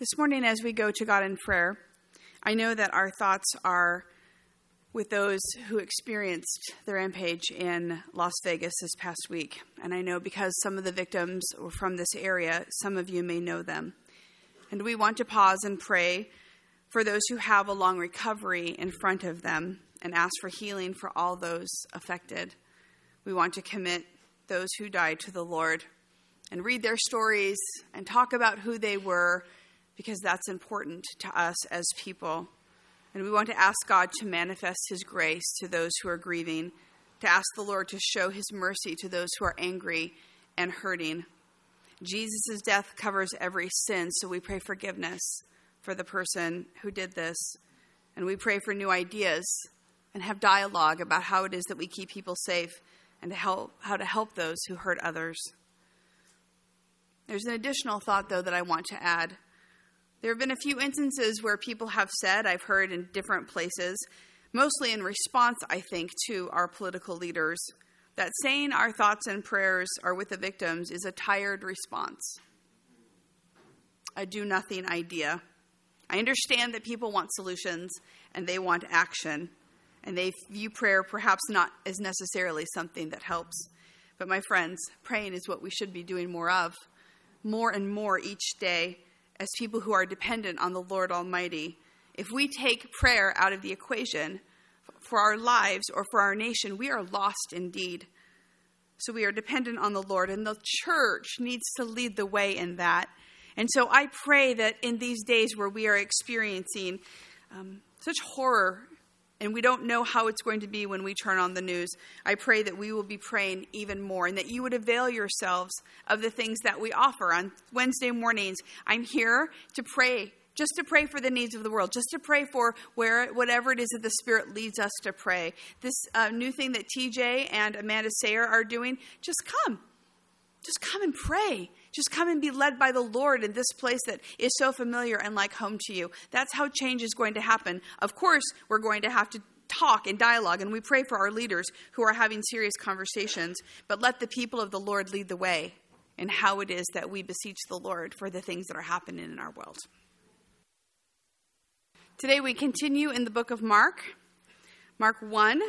This morning, as we go to God in prayer, I know that our thoughts are with those who experienced the rampage in Las Vegas this past week. And I know because some of the victims were from this area, some of you may know them. And we want to pause and pray for those who have a long recovery in front of them and ask for healing for all those affected. We want to commit those who died to the Lord and read their stories and talk about who they were because that's important to us as people. And we want to ask God to manifest His grace to those who are grieving, to ask the Lord to show His mercy to those who are angry and hurting. Jesus' death covers every sin, so we pray forgiveness for the person who did this. And we pray for new ideas and have dialogue about how it is that we keep people safe and to help, how to help those who hurt others. There's an additional thought, though, that I want to add. There have been a few instances where people have said, I've heard in different places, mostly in response, I think, to our political leaders, that saying our thoughts and prayers are with the victims is a tired response, a do nothing idea. I understand that people want solutions and they want action, and they view prayer perhaps not as necessarily something that helps. But, my friends, praying is what we should be doing more of, more and more each day as people who are dependent on the Lord Almighty, if we take prayer out of the equation for our lives or for our nation, we are lost indeed. So we are dependent on the Lord, and the church needs to lead the way in that. And so I pray that in these days where we are experiencing um, such horror and we don't know how it's going to be when we turn on the news. I pray that we will be praying even more and that you would avail yourselves of the things that we offer on Wednesday mornings. I'm here to pray, just to pray for the needs of the world, just to pray for where whatever it is that the Spirit leads us to pray. This uh, new thing that TJ and Amanda Sayer are doing, just come. Just come and pray. Just come and be led by the Lord in this place that is so familiar and like home to you. That's how change is going to happen. Of course, we're going to have to talk and dialogue, and we pray for our leaders who are having serious conversations, but let the people of the Lord lead the way in how it is that we beseech the Lord for the things that are happening in our world. Today we continue in the book of Mark, Mark 1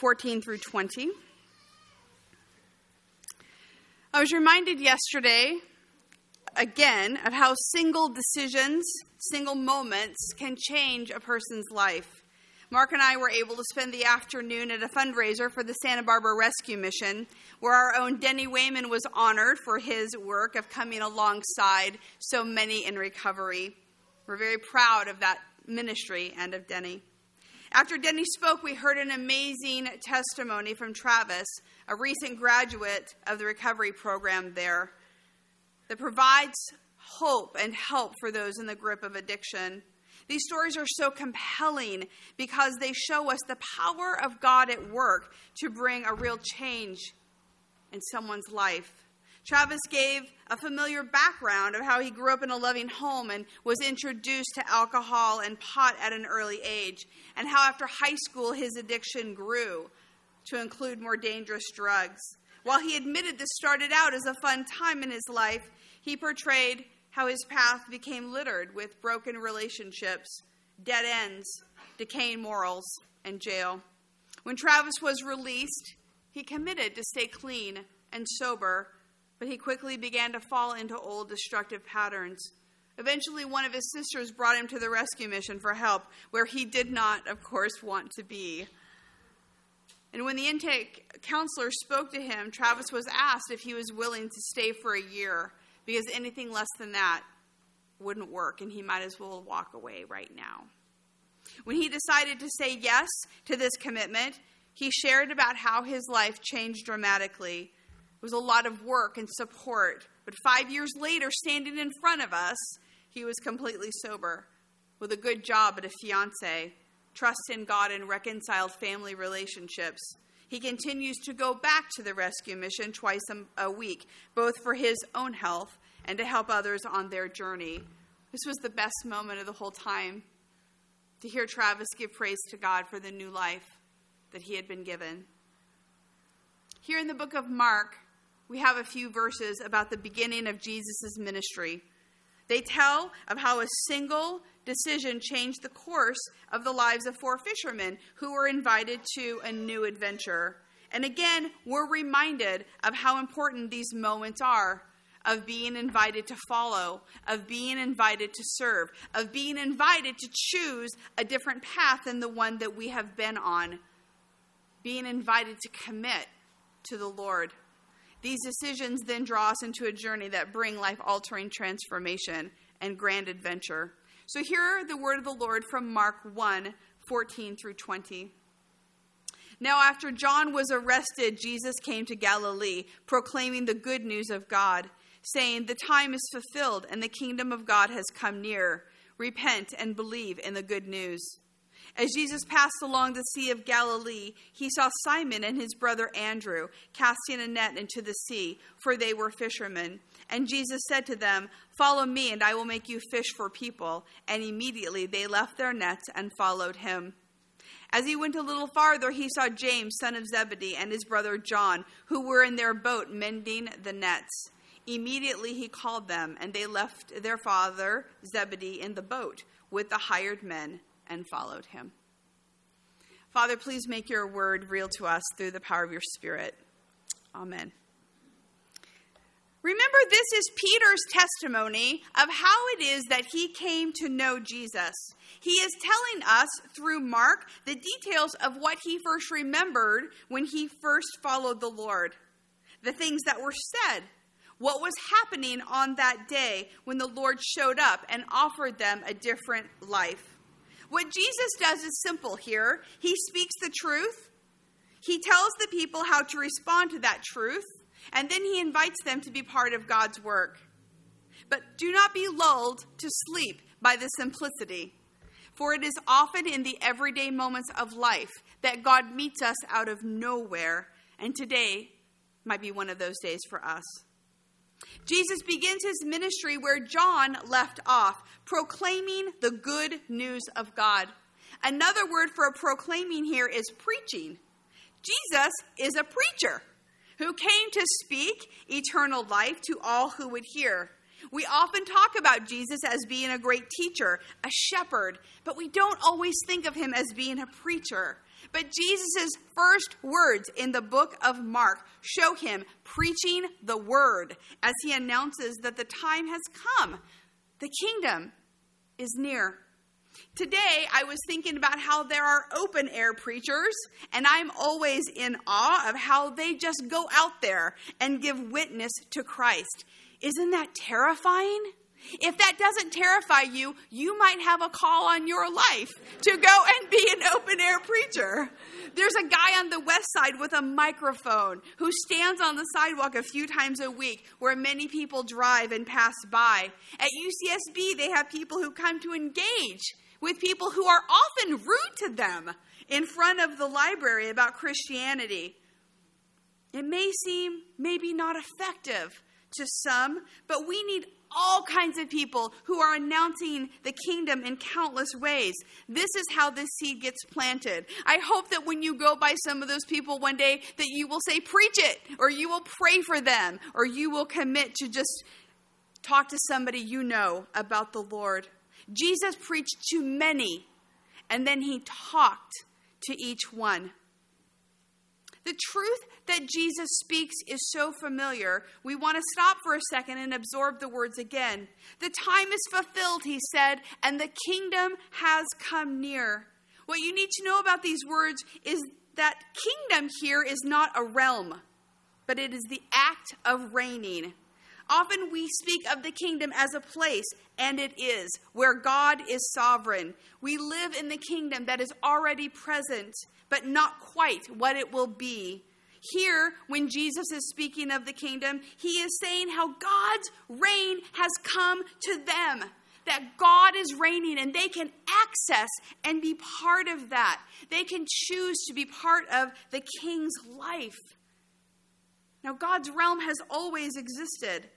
14 through 20. I was reminded yesterday, again, of how single decisions, single moments can change a person's life. Mark and I were able to spend the afternoon at a fundraiser for the Santa Barbara Rescue Mission, where our own Denny Wayman was honored for his work of coming alongside so many in recovery. We're very proud of that ministry and of Denny. After Denny spoke, we heard an amazing testimony from Travis, a recent graduate of the recovery program there, that provides hope and help for those in the grip of addiction. These stories are so compelling because they show us the power of God at work to bring a real change in someone's life. Travis gave a familiar background of how he grew up in a loving home and was introduced to alcohol and pot at an early age, and how after high school his addiction grew to include more dangerous drugs. While he admitted this started out as a fun time in his life, he portrayed how his path became littered with broken relationships, dead ends, decaying morals, and jail. When Travis was released, he committed to stay clean and sober but he quickly began to fall into old destructive patterns. Eventually, one of his sisters brought him to the rescue mission for help, where he did not, of course, want to be. And when the intake counselor spoke to him, Travis was asked if he was willing to stay for a year, because anything less than that wouldn't work, and he might as well walk away right now. When he decided to say yes to this commitment, he shared about how his life changed dramatically it was a lot of work and support. But five years later, standing in front of us, he was completely sober, with a good job and a fiance, trust in God and reconciled family relationships. He continues to go back to the rescue mission twice a week, both for his own health and to help others on their journey. This was the best moment of the whole time to hear Travis give praise to God for the new life that he had been given. Here in the book of Mark, we have a few verses about the beginning of Jesus' ministry. They tell of how a single decision changed the course of the lives of four fishermen who were invited to a new adventure. And again, we're reminded of how important these moments are of being invited to follow, of being invited to serve, of being invited to choose a different path than the one that we have been on, being invited to commit to the Lord. These decisions then draw us into a journey that bring life altering transformation and grand adventure. So here are the word of the Lord from Mark 1 14 through 20. Now, after John was arrested, Jesus came to Galilee, proclaiming the good news of God saying, The time is fulfilled and the kingdom of God has come near. Repent and believe in the good news. As Jesus passed along the Sea of Galilee, he saw Simon and his brother Andrew casting a net into the sea, for they were fishermen. And Jesus said to them, Follow me, and I will make you fish for people. And immediately they left their nets and followed him. As he went a little farther, he saw James, son of Zebedee, and his brother John, who were in their boat mending the nets. Immediately he called them, and they left their father Zebedee in the boat with the hired men and followed him. Father, please make your word real to us through the power of your Spirit. Amen. Remember, this is Peter's testimony of how it is that he came to know Jesus. He is telling us through Mark the details of what he first remembered when he first followed the Lord, the things that were said, what was happening on that day when the Lord showed up and offered them a different life. What Jesus does is simple here. He speaks the truth, he tells the people how to respond to that truth, and then he invites them to be part of God's work. But do not be lulled to sleep by the simplicity, for it is often in the everyday moments of life that God meets us out of nowhere, and today might be one of those days for us. Jesus begins his ministry where John left off, proclaiming the good news of God. Another word for proclaiming here is preaching. Jesus is a preacher who came to speak eternal life to all who would hear. We often talk about Jesus as being a great teacher, a shepherd, but we don't always think of him as being a preacher. But Jesus' first words in the book of Mark show him preaching the word as he announces that the time has come. The kingdom is near. Today, I was thinking about how there are open air preachers, and I'm always in awe of how they just go out there and give witness to Christ. Isn't that terrifying? If that doesn't terrify you, you might have a call on your life to go and be an open air preacher. There's a guy on the west side with a microphone who stands on the sidewalk a few times a week where many people drive and pass by. At UCSB, they have people who come to engage with people who are often rude to them in front of the library about Christianity. It may seem maybe not effective to some, but we need all kinds of people who are announcing the kingdom in countless ways. This is how this seed gets planted. I hope that when you go by some of those people one day that you will say preach it or you will pray for them or you will commit to just talk to somebody you know about the Lord. Jesus preached to many and then he talked to each one. The truth that Jesus speaks is so familiar, we want to stop for a second and absorb the words again. The time is fulfilled, he said, and the kingdom has come near. What you need to know about these words is that kingdom here is not a realm, but it is the act of reigning. Often we speak of the kingdom as a place, and it is, where God is sovereign. We live in the kingdom that is already present, but not quite what it will be. Here, when Jesus is speaking of the kingdom, he is saying how God's reign has come to them. That God is reigning and they can access and be part of that. They can choose to be part of the king's life. Now, God's realm has always existed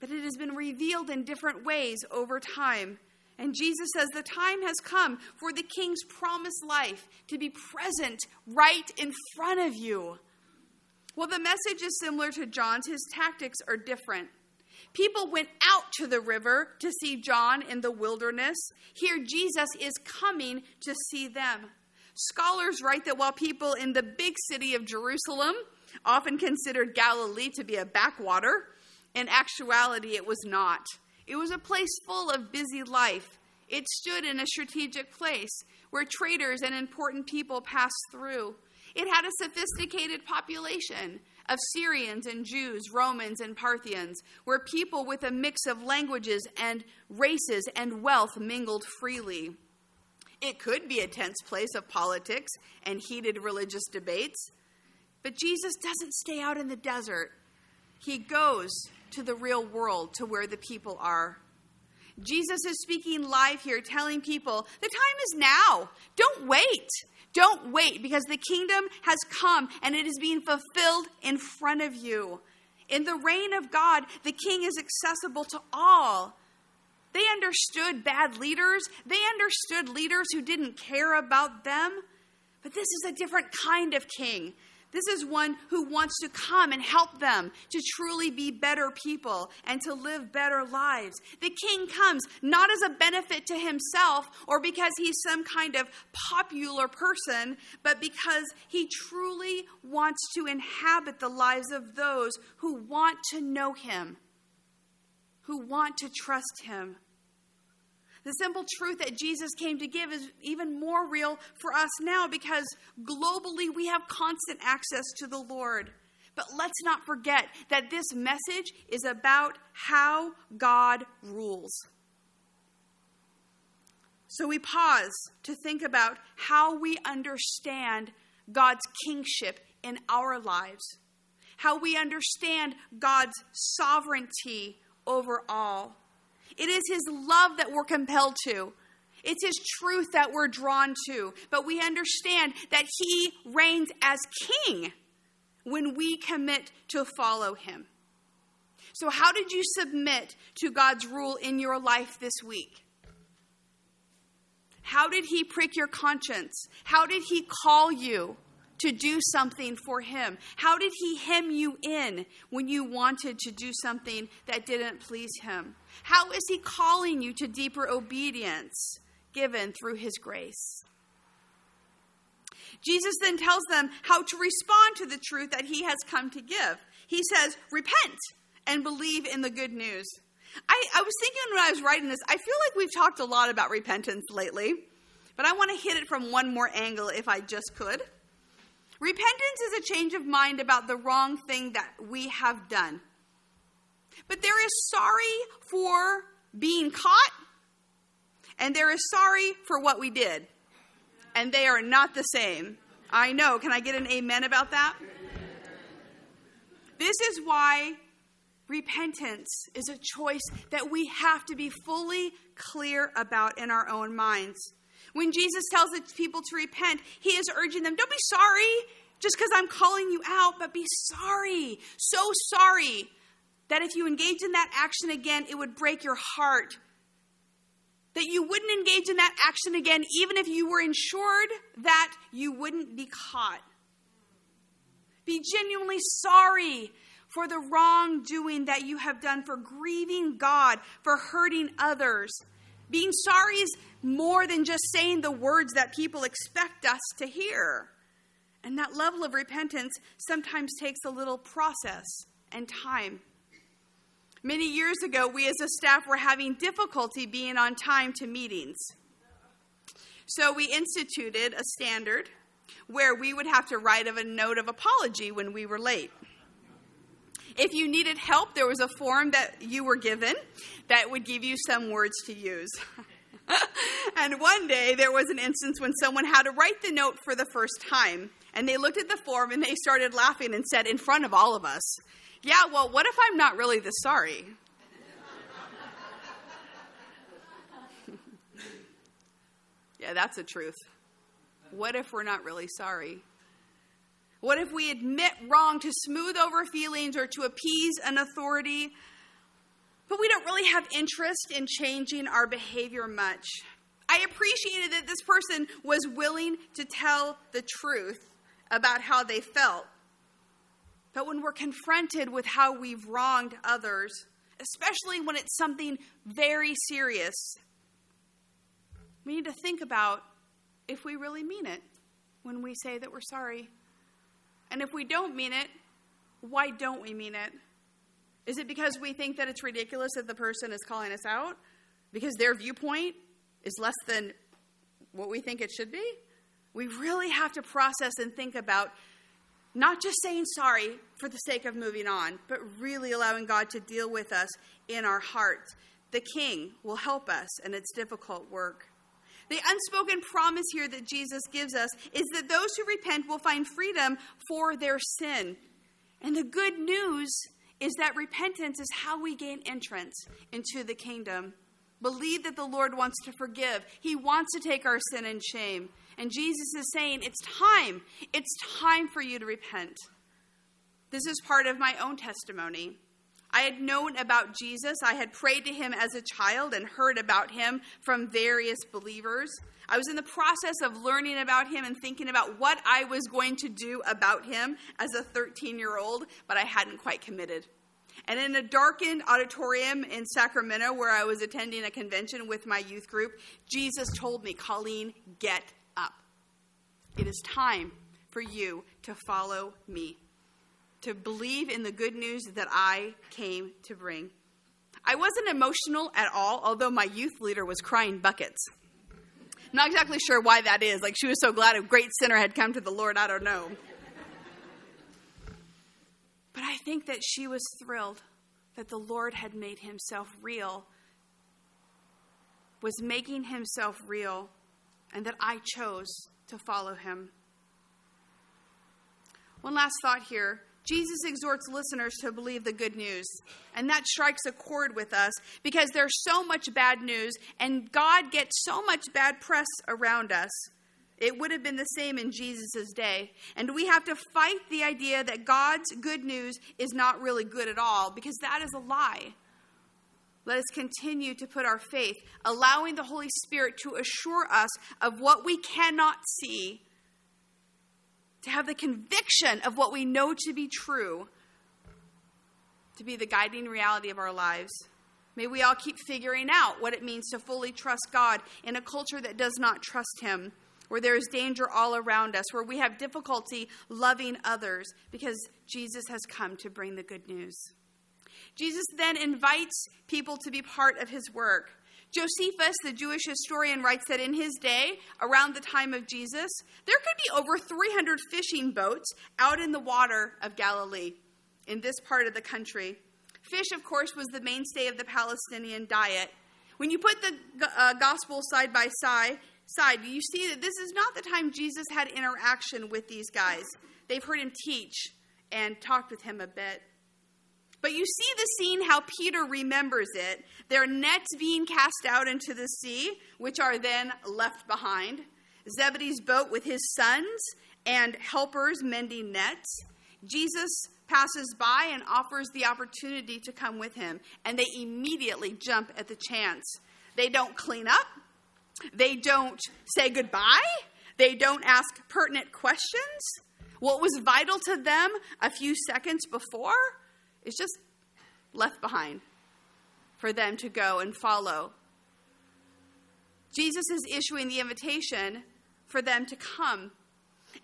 but it has been revealed in different ways over time. And Jesus says the time has come for the king's promised life to be present right in front of you. Well, the message is similar to John's, his tactics are different. People went out to the river to see John in the wilderness. Here, Jesus is coming to see them. Scholars write that while people in the big city of Jerusalem often considered Galilee to be a backwater, in actuality, it was not. It was a place full of busy life. It stood in a strategic place where traders and important people passed through. It had a sophisticated population of Syrians and Jews, Romans and Parthians, where people with a mix of languages and races and wealth mingled freely. It could be a tense place of politics and heated religious debates, but Jesus doesn't stay out in the desert. He goes to the real world, to where the people are. Jesus is speaking live here, telling people, the time is now. Don't wait. Don't wait because the kingdom has come and it is being fulfilled in front of you. In the reign of God, the king is accessible to all. They understood bad leaders, they understood leaders who didn't care about them. But this is a different kind of king. This is one who wants to come and help them to truly be better people and to live better lives. The king comes not as a benefit to himself or because he's some kind of popular person, but because he truly wants to inhabit the lives of those who want to know him, who want to trust him. The simple truth that Jesus came to give is even more real for us now because globally we have constant access to the Lord. But let's not forget that this message is about how God rules. So we pause to think about how we understand God's kingship in our lives, how we understand God's sovereignty over all. It is His love that we're compelled to. It's His truth that we're drawn to. But we understand that He reigns as King when we commit to follow Him. So, how did you submit to God's rule in your life this week? How did He prick your conscience? How did He call you? To do something for him? How did he hem you in when you wanted to do something that didn't please him? How is he calling you to deeper obedience given through his grace? Jesus then tells them how to respond to the truth that he has come to give. He says, Repent and believe in the good news. I, I was thinking when I was writing this, I feel like we've talked a lot about repentance lately, but I want to hit it from one more angle if I just could. Repentance is a change of mind about the wrong thing that we have done. But there is sorry for being caught, and there is sorry for what we did. And they are not the same. I know. Can I get an amen about that? This is why repentance is a choice that we have to be fully clear about in our own minds. When Jesus tells the people to repent, he is urging them, don't be sorry just because I'm calling you out, but be sorry. So sorry that if you engage in that action again, it would break your heart. That you wouldn't engage in that action again, even if you were insured that you wouldn't be caught. Be genuinely sorry for the wrongdoing that you have done, for grieving God, for hurting others. Being sorry is more than just saying the words that people expect us to hear. And that level of repentance sometimes takes a little process and time. Many years ago, we as a staff were having difficulty being on time to meetings. So we instituted a standard where we would have to write a note of apology when we were late. If you needed help, there was a form that you were given that would give you some words to use. and one day there was an instance when someone had to write the note for the first time. And they looked at the form and they started laughing and said, in front of all of us, Yeah, well, what if I'm not really this sorry? yeah, that's the truth. What if we're not really sorry? What if we admit wrong to smooth over feelings or to appease an authority? but we don't really have interest in changing our behavior much. I appreciated that this person was willing to tell the truth about how they felt. But when we're confronted with how we've wronged others, especially when it's something very serious, we need to think about if we really mean it when we say that we're sorry. And if we don't mean it, why don't we mean it? Is it because we think that it's ridiculous that the person is calling us out? Because their viewpoint is less than what we think it should be? We really have to process and think about not just saying sorry for the sake of moving on, but really allowing God to deal with us in our hearts. The King will help us, and it's difficult work. The unspoken promise here that Jesus gives us is that those who repent will find freedom for their sin. And the good news is that repentance is how we gain entrance into the kingdom. Believe that the Lord wants to forgive, He wants to take our sin and shame. And Jesus is saying, It's time. It's time for you to repent. This is part of my own testimony. I had known about Jesus. I had prayed to him as a child and heard about him from various believers. I was in the process of learning about him and thinking about what I was going to do about him as a 13 year old, but I hadn't quite committed. And in a darkened auditorium in Sacramento, where I was attending a convention with my youth group, Jesus told me, Colleen, get up. It is time for you to follow me, to believe in the good news that I came to bring. I wasn't emotional at all, although my youth leader was crying buckets. not exactly sure why that is. Like she was so glad a great sinner had come to the Lord, I don't know. But I think that she was thrilled that the Lord had made himself real, was making himself real, and that I chose to follow him. One last thought here. Jesus exhorts listeners to believe the good news. And that strikes a chord with us because there's so much bad news, and God gets so much bad press around us. It would have been the same in Jesus' day. And we have to fight the idea that God's good news is not really good at all, because that is a lie. Let us continue to put our faith, allowing the Holy Spirit to assure us of what we cannot see, to have the conviction of what we know to be true, to be the guiding reality of our lives. May we all keep figuring out what it means to fully trust God in a culture that does not trust Him where there is danger all around us, where we have difficulty loving others because Jesus has come to bring the good news. Jesus then invites people to be part of his work. Josephus, the Jewish historian, writes that in his day, around the time of Jesus, there could be over 300 fishing boats out in the water of Galilee in this part of the country. Fish, of course, was the mainstay of the Palestinian diet. When you put the uh, gospel side by side, side, you see that this is not the time Jesus had interaction with these guys. They've heard him teach and talked with him a bit. But you see the scene how Peter remembers it. Their nets being cast out into the sea, which are then left behind. Zebedee's boat with his sons and helpers mending nets. Jesus passes by and offers the opportunity to come with him, and they immediately jump at the chance. They don't clean up, they don't say goodbye. They don't ask pertinent questions. What was vital to them a few seconds before is just left behind for them to go and follow. Jesus is issuing the invitation for them to come.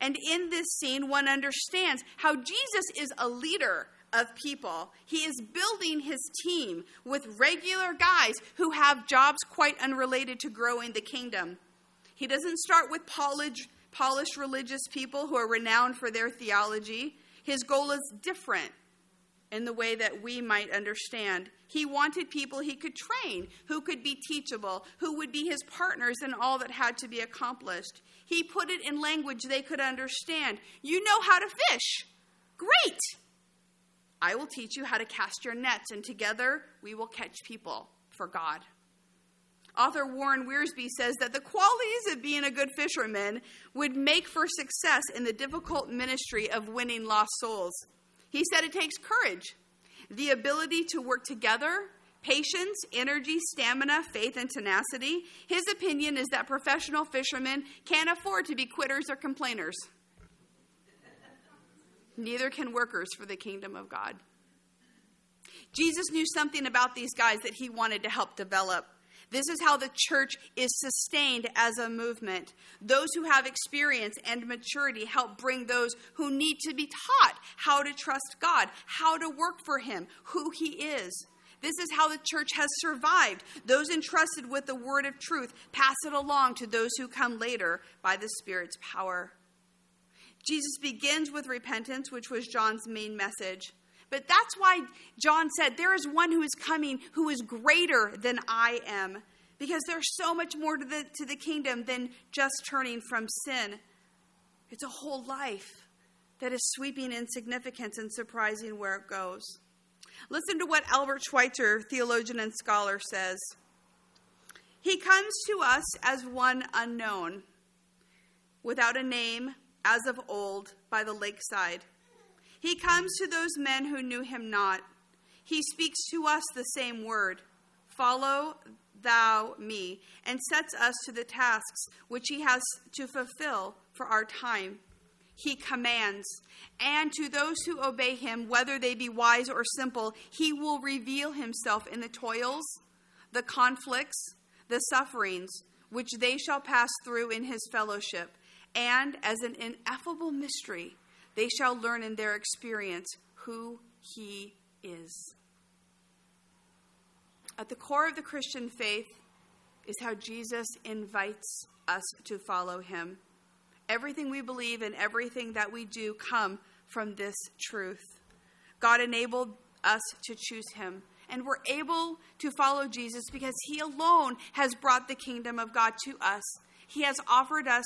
And in this scene, one understands how Jesus is a leader of people. He is building his team with regular guys who have jobs quite unrelated to growing the kingdom. He doesn't start with polished, religious people who are renowned for their theology. His goal is different in the way that we might understand. He wanted people he could train, who could be teachable, who would be his partners in all that had to be accomplished. He put it in language they could understand. You know how to fish. Great. I will teach you how to cast your nets, and together we will catch people for God. Author Warren Wiersbe says that the qualities of being a good fisherman would make for success in the difficult ministry of winning lost souls. He said it takes courage, the ability to work together, patience, energy, stamina, faith, and tenacity. His opinion is that professional fishermen can't afford to be quitters or complainers. Neither can workers for the kingdom of God. Jesus knew something about these guys that he wanted to help develop. This is how the church is sustained as a movement. Those who have experience and maturity help bring those who need to be taught how to trust God, how to work for Him, who He is. This is how the church has survived. Those entrusted with the word of truth pass it along to those who come later by the Spirit's power. Jesus begins with repentance, which was John's main message. But that's why John said, There is one who is coming who is greater than I am. Because there's so much more to the, to the kingdom than just turning from sin. It's a whole life that is sweeping in significance and surprising where it goes. Listen to what Albert Schweitzer, theologian and scholar, says. He comes to us as one unknown, without a name, as of old, by the lakeside. He comes to those men who knew him not. He speaks to us the same word Follow thou me, and sets us to the tasks which he has to fulfill for our time. He commands, and to those who obey him, whether they be wise or simple, he will reveal himself in the toils, the conflicts, the sufferings which they shall pass through in his fellowship, and as an ineffable mystery they shall learn in their experience who he is. At the core of the Christian faith is how Jesus invites us to follow him. Everything we believe and everything that we do come from this truth. God enabled us to choose him. And we're able to follow Jesus because he alone has brought the kingdom of God to us. He has offered us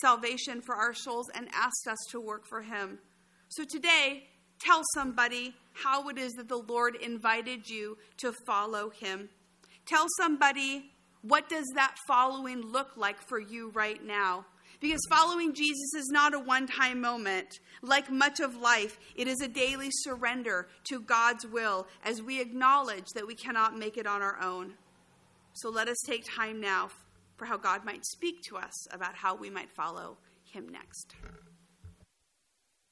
salvation for our souls and asked us to work for Him. So today, tell somebody how it is that the Lord invited you to follow Him. Tell somebody what does that following look like for you right now? Because following Jesus is not a one time moment. Like much of life, it is a daily surrender to God's will as we acknowledge that we cannot make it on our own. So let us take time now for how God might speak to us about how we might follow him next.